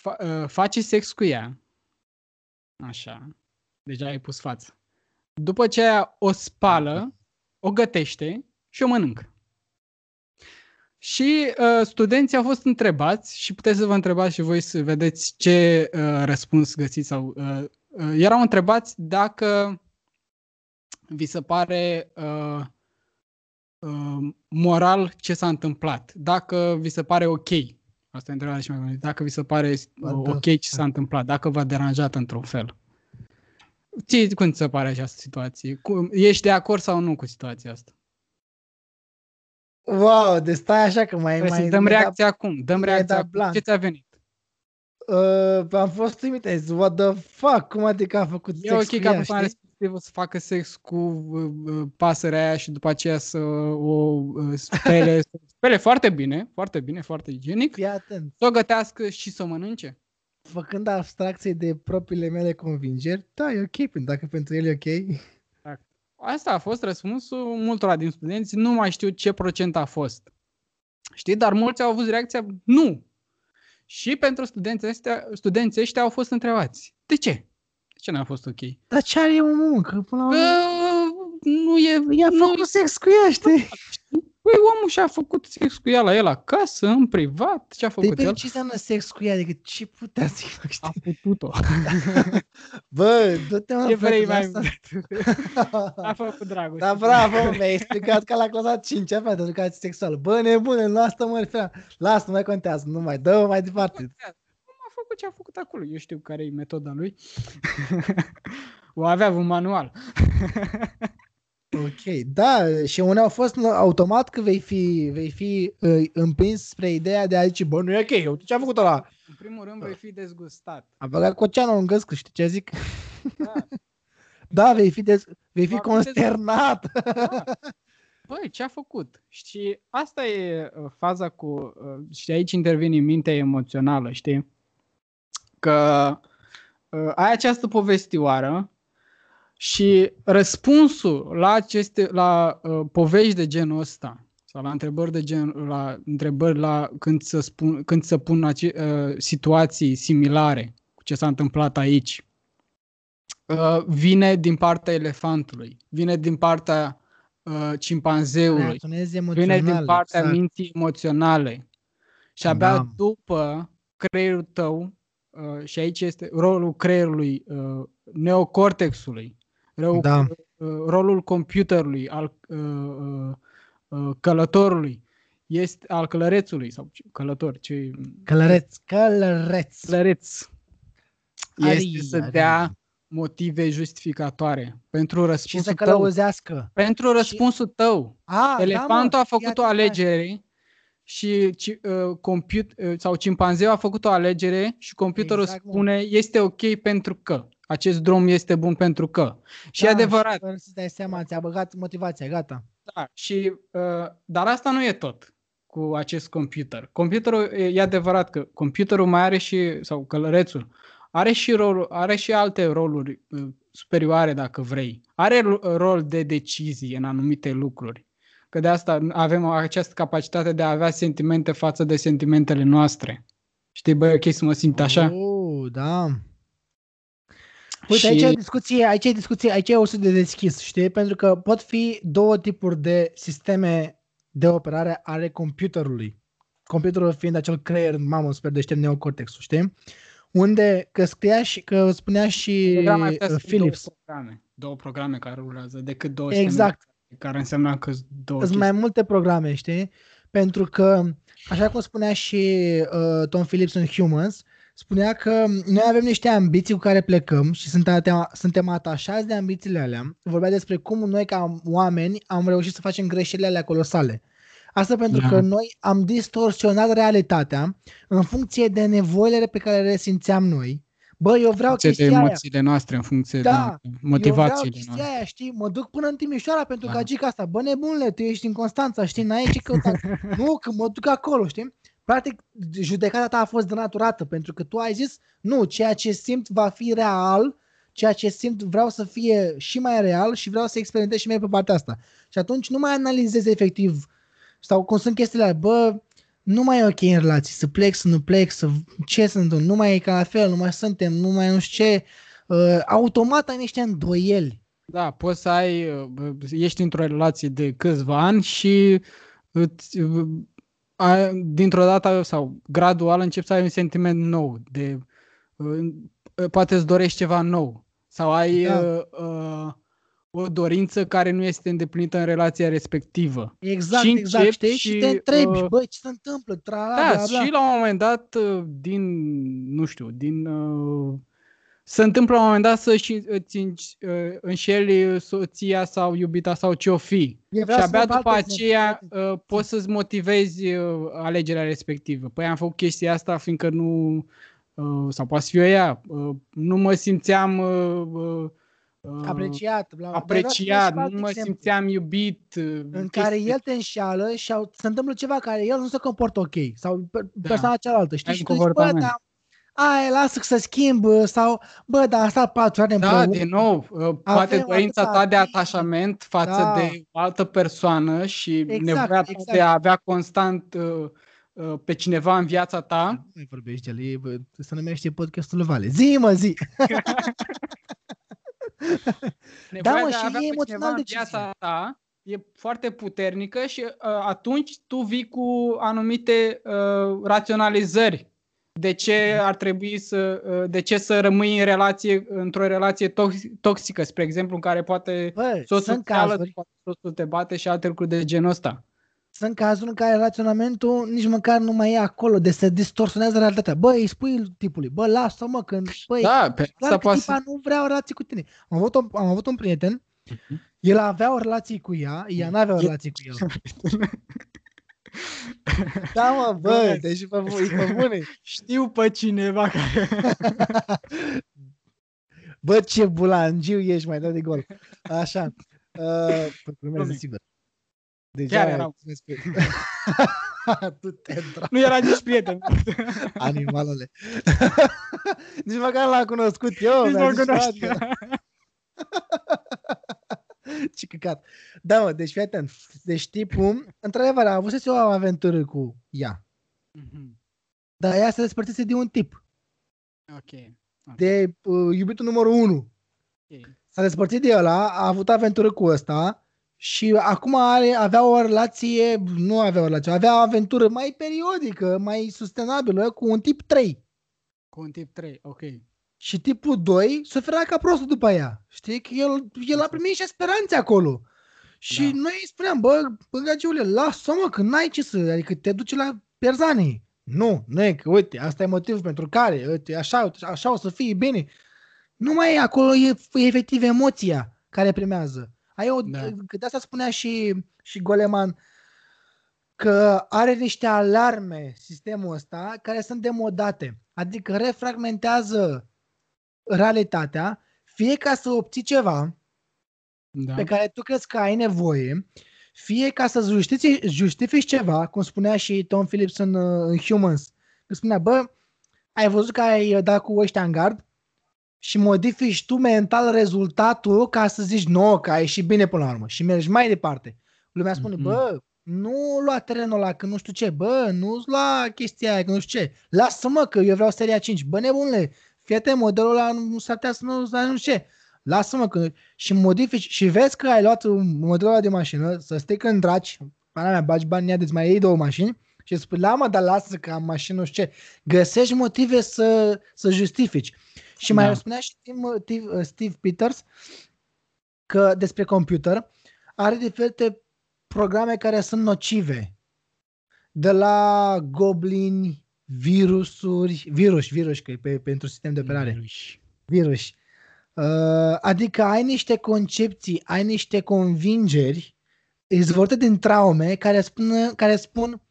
Fa- uh, face sex cu ea. Așa. Deja ai pus față. După ce aia o spală, o gătește și o mănâncă. Și uh, studenții au fost întrebați și puteți să vă întrebați și voi să vedeți ce uh, răspuns găsiți. Sau, uh, uh, erau întrebați dacă vi se pare uh, uh, moral ce s-a întâmplat, dacă vi se pare ok. Asta e întrebarea și mai bună. Dacă vi se pare uh, ok ce s-a întâmplat, dacă v-a deranjat într-un fel. Ție cum ți se pare această situație? Cum, ești de acord sau nu cu situația asta? Wow, de stai așa că mai... Trebuie mai să dăm mi-ai reacția acum. Dăm mi-ai reacția dat acum. blank. Ce ți-a venit? Uh, am fost uimit, am zis, what the fuck, cum adică a făcut E sex ok cu ca ea, persoana știi? Respectivă să facă sex cu uh, uh, pasărea aia și după aceea să o uh, spele, [laughs] să o spele foarte bine, foarte bine, foarte igienic, Fii atent, să o gătească și să o mănânce. făcând abstracție de propriile mele convingeri, da, e ok, pentru dacă pentru el e ok. Asta a fost răspunsul multora din studenți, nu mai știu ce procent a fost. Știi, dar mulți au avut reacția nu. Și pentru studenții ăștia, studenții ăștia au fost întrebați. De ce? De ce n-a fost ok? Dar ce are eu mă, că până la Că urmă nu e... i-a nu făcut sex cu ea, știi? Păi omul și-a făcut sex cu ea la el acasă, în privat, ce-a făcut Depinde el? ce înseamnă sex cu ea, adică ce putea să fac, A știi? putut-o. [laughs] Bă, du-te mă, Ce frate, vrei de mai asta- mult? [laughs] A făcut dragoste. Da, bravo, mă, mi-ai explicat ca la clasa 5 a fata, educație sexuală. Bă, nebune, nu asta mă referam. Lasă, nu mai contează, nu mai, dă mai departe. Om a făcut ce a făcut acolo. Eu știu care e metoda lui. [laughs] o avea un manual. [laughs] Ok, da, și unii au fost automat că vei fi, vei fi uh, împins spre ideea de a zice, bă, nu e ok, eu ce a făcut ăla? În primul rând vei fi dezgustat. A băgat coceanul în găscă, știi ce zic? Da. [laughs] Da, vei fi, dez, vei fi Va fi consternat. Da. Băi, ce a făcut? Și asta e uh, faza cu... Uh, și aici intervine mintea emoțională, știi? Că uh, ai această povestioară și răspunsul la aceste la uh, povești de genul ăsta sau la întrebări de gen la întrebări la când să spun când să pun ace, uh, situații similare cu ce s-a întâmplat aici uh, vine din partea elefantului, vine din partea uh, cimpanzeului, Reacționezi vine emoțional. din partea exact. minții emoționale. Și abia Da. după creierul tău, uh, și aici este rolul creierului, uh, neocortexului, rolul, Da. uh, rolul computerului, al uh, uh, uh, călătorului, este al călărețului sau ce- călător, ce Călăreț, călăreț. călăreț, este Ari, să ari. dea motive justificatoare pentru Și răspunsul să tău. călăuzească. Pentru răspunsul tău. A, Elefantul da, mă, a făcut fii o atent, alegere și ci, uh, comput, uh, sau cimpanzeul a făcut o alegere și computerul Exact, mă. spune este ok pentru că acest drum este bun pentru că. Și Da, e adevărat, Fără să dai seama, ți-a băgat motivația, gata. da, și, uh, dar asta nu e tot cu acest computer. Computerul, e, e adevărat că computerul mai are și, sau călărețul, are și, rol, are și alte roluri uh, superioare dacă vrei. Are ro- rol de decizie în anumite lucruri. Că de asta avem această capacitate de a avea sentimente față de sentimentele noastre. Știi, băi, ok să mă simt așa? Oh, da. Uite, Și- aici e discuție, aici e discuție, aici e o sută de deschis, știi? Pentru că pot fi două tipuri de sisteme de operare ale computerului. Computerul fiind acel creier, mamă, super deștept neocortexul, știi? Unde, că scria și, că spunea și Era mai putea să uh, fie Philips, Două programe, două programe care rulează decât două Exact. sisteme care înseamnă că sunt două sunt mai multe programe, știi? Pentru că, așa cum spunea și uh, Tom Phillips în Humans, spunea că noi avem niște ambiții cu care plecăm și suntem, suntem atașați de ambițiile alea. Vorbea despre cum noi ca oameni am reușit să facem greșelile alea colosale. Asta pentru Da. că noi am distorsionat realitatea în funcție de nevoile pe care le simțeam noi. Bă, eu vreau funcție de chestia aia. emoțiile noastre, în funcție Da, de motivațiile eu vreau chestia noastre. aia, știi, mă duc până în Timișoara pentru Da. gagica asta. Bă, nebunule, tu ești în Constanța, știi, n-ai ce căuta. [laughs] nu, că mă duc acolo, știi? Practic, judecata ta a fost denaturată pentru că tu ai zis, nu, ceea ce simt va fi real, ceea ce simt vreau să fie și mai real și vreau să experimentez și mai pe partea asta. Și atunci nu mai analizezi efectiv sau cum sunt chestiile alea, bă, nu mai e ok în relații, să plec, să nu plec, să ce sunt, nu mai e ca la fel, nu mai suntem, nu mai nu știu ce, uh, automat ai niște îndoieli. Da, poți să ai, uh, ești într-o relație de câțiva ani și îți, uh, a, dintr-o dată sau gradual începi să ai un sentiment nou, de uh, poate îți dorești ceva nou sau ai da. uh, uh, o dorință care nu este îndeplinită în relația respectivă. Exact, și exact, știi? Și, și te întrebi, uh, băi, ce se întâmplă? Tra, da, bla, bla. și la un moment dat, uh, din, nu știu, din... Uh, se întâmplă la un moment dat să și îți uh, înșeli soția sau iubita sau ce-o fi. Și abia după aceea uh, poți să-ți motivezi uh, alegerea respectivă. Păi am făcut chestia asta fiindcă nu, uh, sau poate fi eu ea, uh, nu mă simțeam uh, uh, apreciat, bla, apreciat nu mă simțeam iubit. Uh, în chestii. care el te înșeală și se întâmplă ceva care el nu se comportă ok sau da. persoana cealaltă, știi? Și tu zici, bă, da, ai, lasă să schimb sau, bă, dar asta patru ani Da, împreună. din nou, uh, poate dorința ta de atașament față da. de o altă persoană și exact, nevoia ta exact. de a avea constant uh, uh, pe cineva în viața ta. Nu mai vorbești de el, se numește podcastul Vale. Zi, mă, zi! [laughs] da, mă, și e emoțional de viața ta e foarte puternică și uh, atunci tu vii cu anumite uh, raționalizări de ce mhm. ar trebui să, uh, de ce să rămâi în relație, într-o relație toxică, spre exemplu, în care poate Bă, soțul te alătă, poate soțul te bate și alte lucruri de genul ăsta. Sunt cazuri în care raționamentul nici măcar nu mai e acolo, de se distorsionează realitatea. Bă, îi spui tipului, bă, lasă-mă, când, băi, da, pe clar că poate... tipa nu vrea o relație cu tine. Am avut, o, am avut un prieten, uh-huh. el avea o relație cu ea, ea nu avea o relație cu el. [laughs] Da, mă, bă, deci pe, pe bune. Știu pe cineva care... [laughs] bă, ce bulangiu ești, mai dat de gol. Așa. [laughs] Uh, pe sigur. Deja Chiar erau. [laughs] tu te Nu era nici prieten. [laughs] Animalele. [laughs] nici măcar l-am cunoscut eu. Nici mă cunoște. Ce căcat. Da, mă, deci fii atent. Deci tipul, într-adevăr, a avut o aventură cu ea. Mm-hmm. Dar ea se despărțise de un tip. Ok. okay. De uh, iubitul numărul 1. Okay. S-a despărțit de ăla, a avut aventură cu ăsta și acum are, avea o relație, nu avea o relație, avea o aventură mai periodică, mai sustenabilă cu un tip 3. Cu un tip 3, ok. Și tipul 2 suferea ca prostul după ea. Știi? Că el, el a primit și speranțe acolo. Și da. noi îi spuneam, bă, bă, gagiule, lasă-mă, că n-ai ce să, adică te duci la perzanii. Nu, nu e că, uite, asta e motivul pentru care, uite, așa, așa o să fie bine. Nu mai e acolo, e, e efectiv emoția care primează. Ai o, da. Că de asta spunea și, și Goleman, că are niște alarme sistemul ăsta care sunt demodate. Adică refragmentează realitatea, fie ca să obții ceva da. pe care tu crezi că ai nevoie, fie ca să justifici, justifici ceva, cum spunea și Tom Phillips în, uh, în Humans. Că spunea, bă, ai văzut că ai dat cu ăștia în gard și modifici tu mental rezultatul ca să zici, nu, că ai ieșit bine până la urmă și mergi mai departe. Lumea spune, mm-hmm. bă, nu lua terenul ăla, că nu știu ce, bă, nu-ți lua chestia aia, că nu știu ce. Lasă-mă că eu vreau seria 5. Bă, nebunule, Fii modelul ăla nu s-ar putea să nu, nu știu ce. Lasă-mă că și modifici și vezi că ai luat modelul ăla de mașină, să stai când draci, pana mea, bagi bani ea, mai iei două mașini și spui, la mă, dar lasă că am mașină, nu știu ce. Găsești motive să, să justifici. Și mai da. spunea și Steve, Steve Peters că despre computer are diferite programe care sunt nocive. De la goblini, virusuri, virus, virus, că e pe, pentru sistem de operare. Virus. Virus. Uh, adică ai niște concepții, ai niște convingeri izvorte din traume care spun, care spun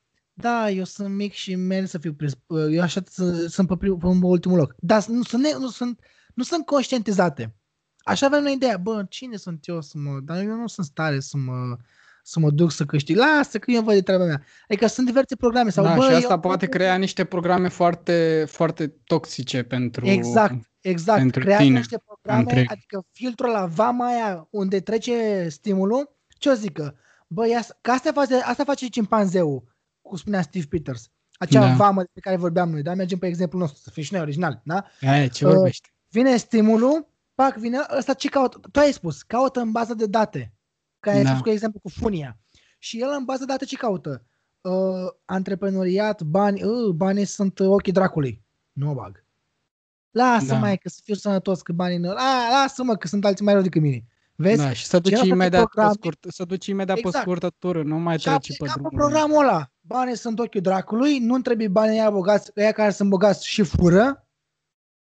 da, eu sunt mic și merg să fiu prins, eu așa sunt pe, prim, pe ultimul loc. Dar nu sunt, nu sunt, nu sunt conștientizate. Așa avem noi ideea, bă, cine sunt eu să mă, dar eu nu sunt stare să mă, să mă duc să câștig. Lasă că eu văd de treaba mea. Adică sunt diverse programe. Sau, da, bă, și asta eu... poate crea niște programe foarte, foarte toxice pentru Exact, exact. Pentru Creează tine. niște programe, întreg. adică filtrul la vama aia unde trece stimulul, ce o zică? Bă, ia, că asta face, asta face cimpanzeul, cum spunea Steve Peters. Acea da. vamă de care vorbeam noi, da? Mergem pe exemplul nostru, să fim și noi original, da? Aia, ce vorbești? Uh, vine stimulul, pac, vine, ăsta ce caută? Tu ai spus, caută în bază de date. Că ai da. spus cu exemplu cu funia. Și el în bază de date ce caută? uh, antreprenoriat, bani, uh, banii sunt ochii dracului. Nu o bag. Lasă Da. mai că să fiu sănătos, că banii nu... A, lasă-mă că sunt alții mai rău decât mine. Vezi? Da, și să duci Cineva face imediat pe programe. scurt, să duci imediat pe Exact. scurtătură, nu mai Și treci pe aplica pe drumul. programul ăla. Banii sunt ochiul dracului, nu trebuie banii aia bogați, ăia care sunt bogați și fură,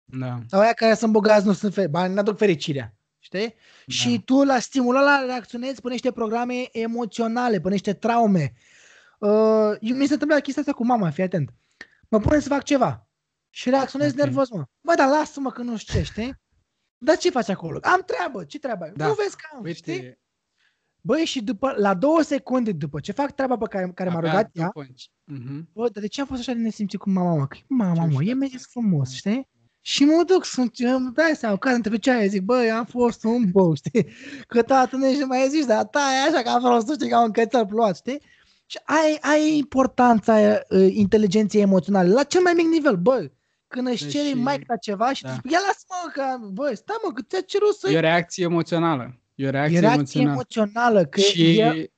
Da. sau ăia care sunt bogați nu sunt fericiți. Banii n-aduc fericirea. Știi? Și tu la stimulul ăla reacționezi pe niște programe emoționale, pe niște traume. Uh, eu- mi se întâmplă chestia asta cu mama, fii atent. Mă pune să fac ceva și reacționez Ok. nervos, mă. Bă, dar lasă-mă că nu știu ce, știi? Dar ce faci acolo? Am treabă, ce treabă? ai? Da. Nu vezi că am, știi? Uite, Băi, și după, la două secunde după ce fac treaba pe care, care m-a abia rugat ea, după ce- Mhm. bă, dar de ce am fost așa de nesimțit cu mama, mă? Că mama, Ce mă, e știu. merges frumos, știi? Și mă duc, sunt, îmi dai seama, care între ce ai, zic, băi, am fost un bou, știi? Că tată nu ești mai zici, dar ta e așa că am fost, știi, ca un cățel plouat, știi? Și ai, ai importanța uh, inteligenței emoționale la cel mai mic nivel, bă. Când își Deci, cere mai ta ceva și da. da. tu spui, ia lasă-mă, că, bă, stai mă, că ți-a cerut să... E o reacție emoțională. E o reacție, E reacție emoțională. emoțională, că și e,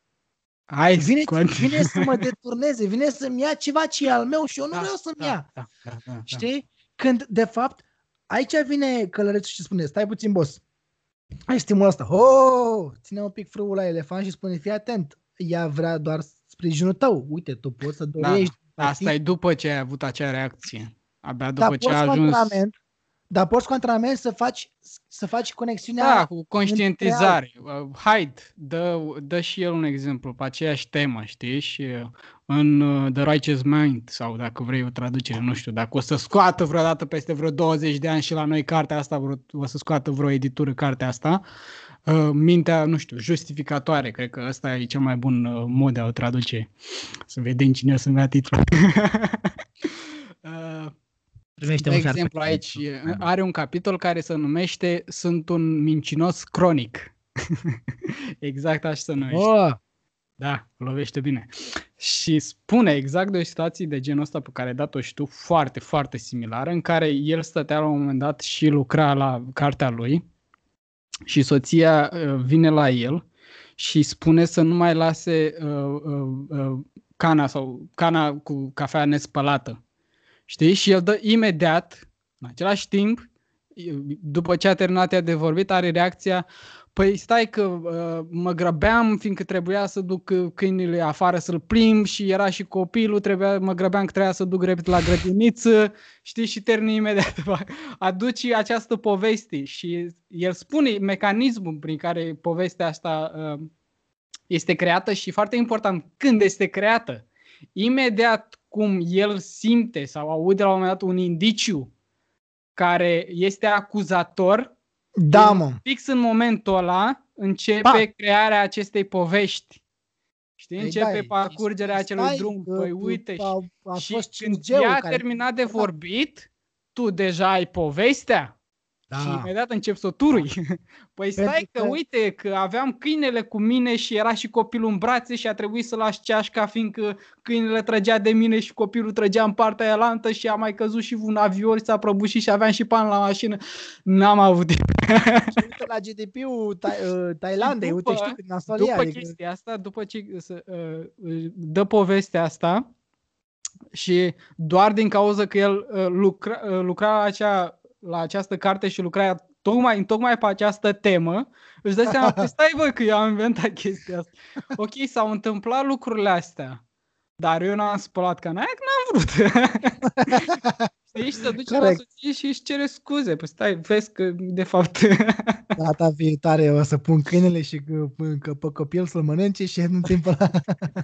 hai, vine, continui. vine să mă [laughs] deturneze, vine să-mi ia ceva ce e al meu și eu nu Da, vreau să-mi da, ia. Da, da, da, da. Știi? Când, de fapt, aici vine călărețul și spune, stai puțin, boss. Ai stimul ăsta. Oh! Ține un pic frâul la elefant și spune, fii atent. Ea vrea doar sprijinul tău. Uite, tu poți să dorești. Da, asta e după ce ai avut acea reacție. Abia dar după ce poți ai cu ajuns... antrenament, dar poți cu antrenament să faci, să faci conexiunea Da, cu conștientizare. Uh, Hyde dă, dă și el un exemplu pe aceeași temă, știi? Și uh, în uh, The Righteous Mind, sau dacă vrei o traducere, nu știu, dacă o să scoată vreodată peste vreo 20 de ani și la noi cartea asta, vreo, o să scoată vreo editură cartea asta, uh, mintea, nu știu, justificatoare, cred că ăsta e cel mai bun uh, mod de a o traduce. Să vedem cine o să-mi ia titlul. [laughs] Uh, Primește de un șarpe. exemplu, aici e- are un capitol care se numește Sunt un mincinos cronic. [laughs] exact așa se numește. Oh, Da, lovește bine. Și spune exact de o situație de genul ăsta pe care ai dat-o și tu, foarte, foarte similară, în care el stătea la un moment dat și lucra la cartea lui și soția uh, vine la el și spune să nu mai lase uh, uh, uh, cana sau cana cu cafea nespălată. Știi? Și el dă imediat, în același timp, după ce a terminat ea de vorbit, are reacția Păi stai că uh, mă grăbeam fiindcă trebuia să duc uh, câinile afară să-l plimb și era și copilul, trebuia, mă grăbeam că trebuia să duc repede la grădiniță, știi, și termin imediat. [laughs] Aduci această poveste și el spune mecanismul prin care povestea asta uh, este creată și foarte important, când este creată. Imediat cum el simte sau aude la un moment dat un indiciu care este acuzator, da, mă. fix în momentul ăla începe Pa! crearea acestei povești. Știi? Păi Începe da, parcurgerea e- acelui stai, drum. că Păi uite, și, a, a și fost când 5G ea a care... terminat de Da. vorbit, tu deja ai povestea Da. și imediat încep să o turui. [laughs] Păi stai Pentru că, că- uite, că aveam câinele cu mine și era și copilul în brațe și a trebuit să lași ceașca fiindcă câinele trăgea de mine și copilul trăgea în partea aia lantă și a mai căzut și un avion, s-a prăbușit și aveam și pan la mașină. N-am avut timp. [laughs] Și uite la GDP-ul Tha- [laughs] uh, Thailandei, uite, după- știi cât nasol e, După adică... chestia asta, după ce să, uh, dă povestea asta și doar din cauza că el uh, lucra, uh, lucra la, acea, la această carte și lucra tocmai, tocmai pe această temă, își dă seama, păi stai bă că eu am inventat chestia asta. Ok, s-au întâmplat lucrurile astea, dar eu n-am spălat cana aia că n-am vrut. [laughs] Știi? Și se duce la Corect. soție și își cere scuze. Păi stai, vezi că de fapt... [laughs] Data viitoare o să pun câinele și că, că pe copil să-l mănânce și în timpul ăla...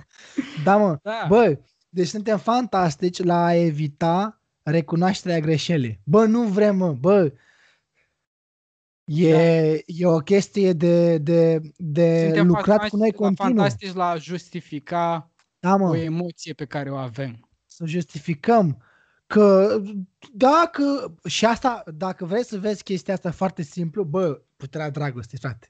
[laughs] da, mă. da. Bă, deci suntem fantastici la a evita recunoașterea greșelii. Bă, nu vrem, mă, bă. E, Da. e o chestie de, de, de Suntem lucrat cu noi fantastici- continuu. fantastici la a justifica Da, mă. o emoție pe care o avem. să justificăm că dacă, și asta, dacă vrei să vezi chestia asta foarte simplu, bă, puterea dragostei, frate.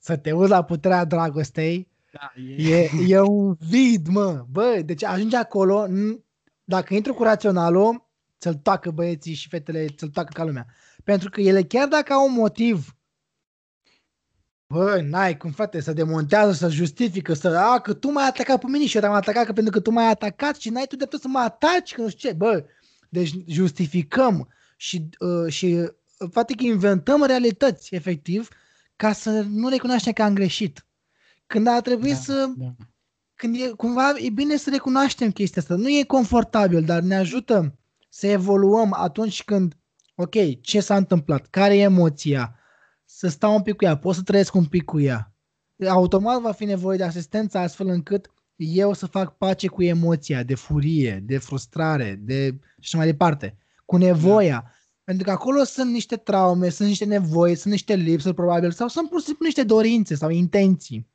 Să te uzi la puterea dragostei Da, e, e un vid, mă. Bă, deci ajungi acolo, n- dacă intru cu raționalul, ți-l toacă băieții și fetele, ți-l toacă ca lumea. Pentru că ele, chiar dacă au un motiv Bă, n-ai cum, frate, să demontează, să justifică, să, a, că tu m-ai atacat pe mine și eu te-am atacat că pentru că tu m-ai atacat și n-ai tu dreptul să mă ataci, că nu știu ce, bă, deci justificăm și, uh, și uh, frate, că inventăm realități, efectiv, ca să nu recunoaștem că am greșit. Când ar trebui da, să, da. când e, cumva, e bine să recunoaștem chestia asta. Nu e confortabil, dar ne ajută să evoluăm atunci când, ok, ce s-a întâmplat, care e emoția, să stau un pic cu ea, pot să trăiesc un pic cu ea. Automat va fi nevoie de asistență astfel încât eu să fac pace cu emoția de furie, de frustrare, de și mai departe, cu nevoia. Da. Pentru că acolo sunt niște traume, sunt niște nevoi, sunt niște lipsuri probabil sau sunt pur și simplu niște dorințe sau intenții.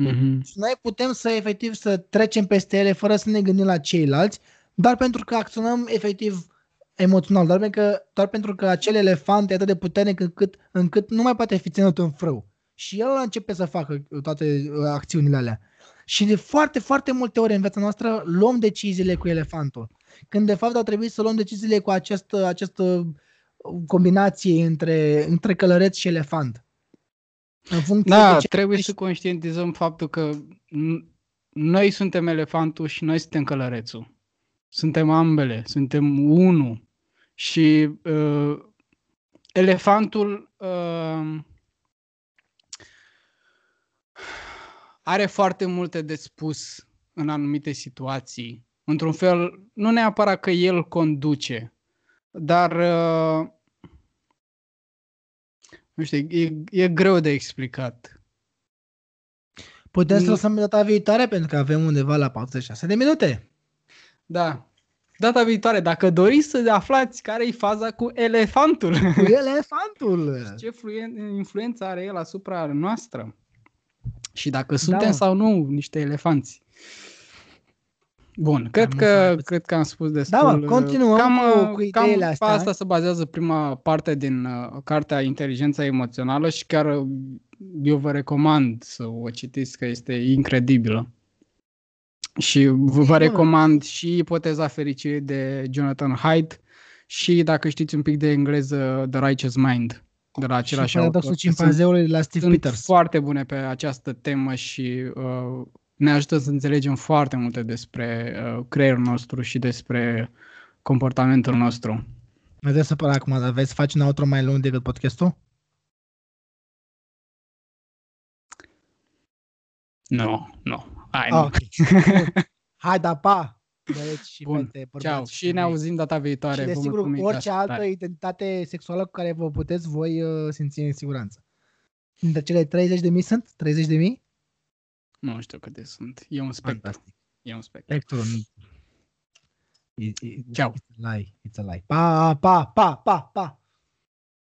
Mm-hmm. Și noi putem să efectiv să trecem peste ele fără să ne gândim la ceilalți, doar pentru că acționăm efectiv emoțional, doar pentru că, doar pentru că acel elefant e atât de puternic încât, încât nu mai poate fi ținut în frâu. Și el începe să facă toate uh, acțiunile alea. Și de foarte, foarte multe ori în viața noastră luăm deciziile cu elefantul. Când de fapt ar trebui să luăm deciziile cu această, această combinație între, între călăreț și elefant. În da, de trebuie să conștientizăm faptul că noi suntem elefantul și noi suntem călărețul. Suntem ambele, suntem unul. Și uh, elefantul uh, are foarte multe de spus în anumite situații. Într-un fel, nu neapărat că el conduce, dar uh, nu știu, e, e greu de explicat. Putem să lăsăm data viitoare pentru că avem undeva la 46 de minute. Da. Data viitoare, dacă doriți să aflați care e faza cu elefantul. Cu elefantul! [laughs] Ce influență are el asupra noastră. Și dacă suntem da. sau nu niște elefanți. Bun, cred că, cred că am spus destul. Da, mă, continuăm cam, cu, cu ideile cam astea. asta se bazează prima parte din uh, cartea Inteligența Emoțională și chiar uh, eu vă recomand să o citiți, că este incredibilă. Și vă, vă recomand și Ipoteza fericirii de Jonathan Haidt și dacă știți un pic de engleză The Righteous Mind de la același și autor. cimpanzeului de la Steve sunt Peters. foarte bune pe această temă și uh, ne ajută să înțelegem foarte multe despre uh, creierul nostru și despre comportamentul nostru. Mă să păr acum, dar vezi să faci un outro mai lung decât podcastul? Nu, nu. Hai, nu. Okay. [laughs] Hai, da, pa! Băieți și Bun. fete, Ceau. Și ne auzim data viitoare. Și desigur, orice altă tare. identitate sexuală cu care vă puteți voi uh, simți în siguranță. Dintre cele 30 de mii sunt? 30 de mii? Nu știu câte sunt. E un spectru. Fantastic. E un spectru. Spectru. Ciao. It's a lie. It's a lie. Pa, pa, pa, pa, pa.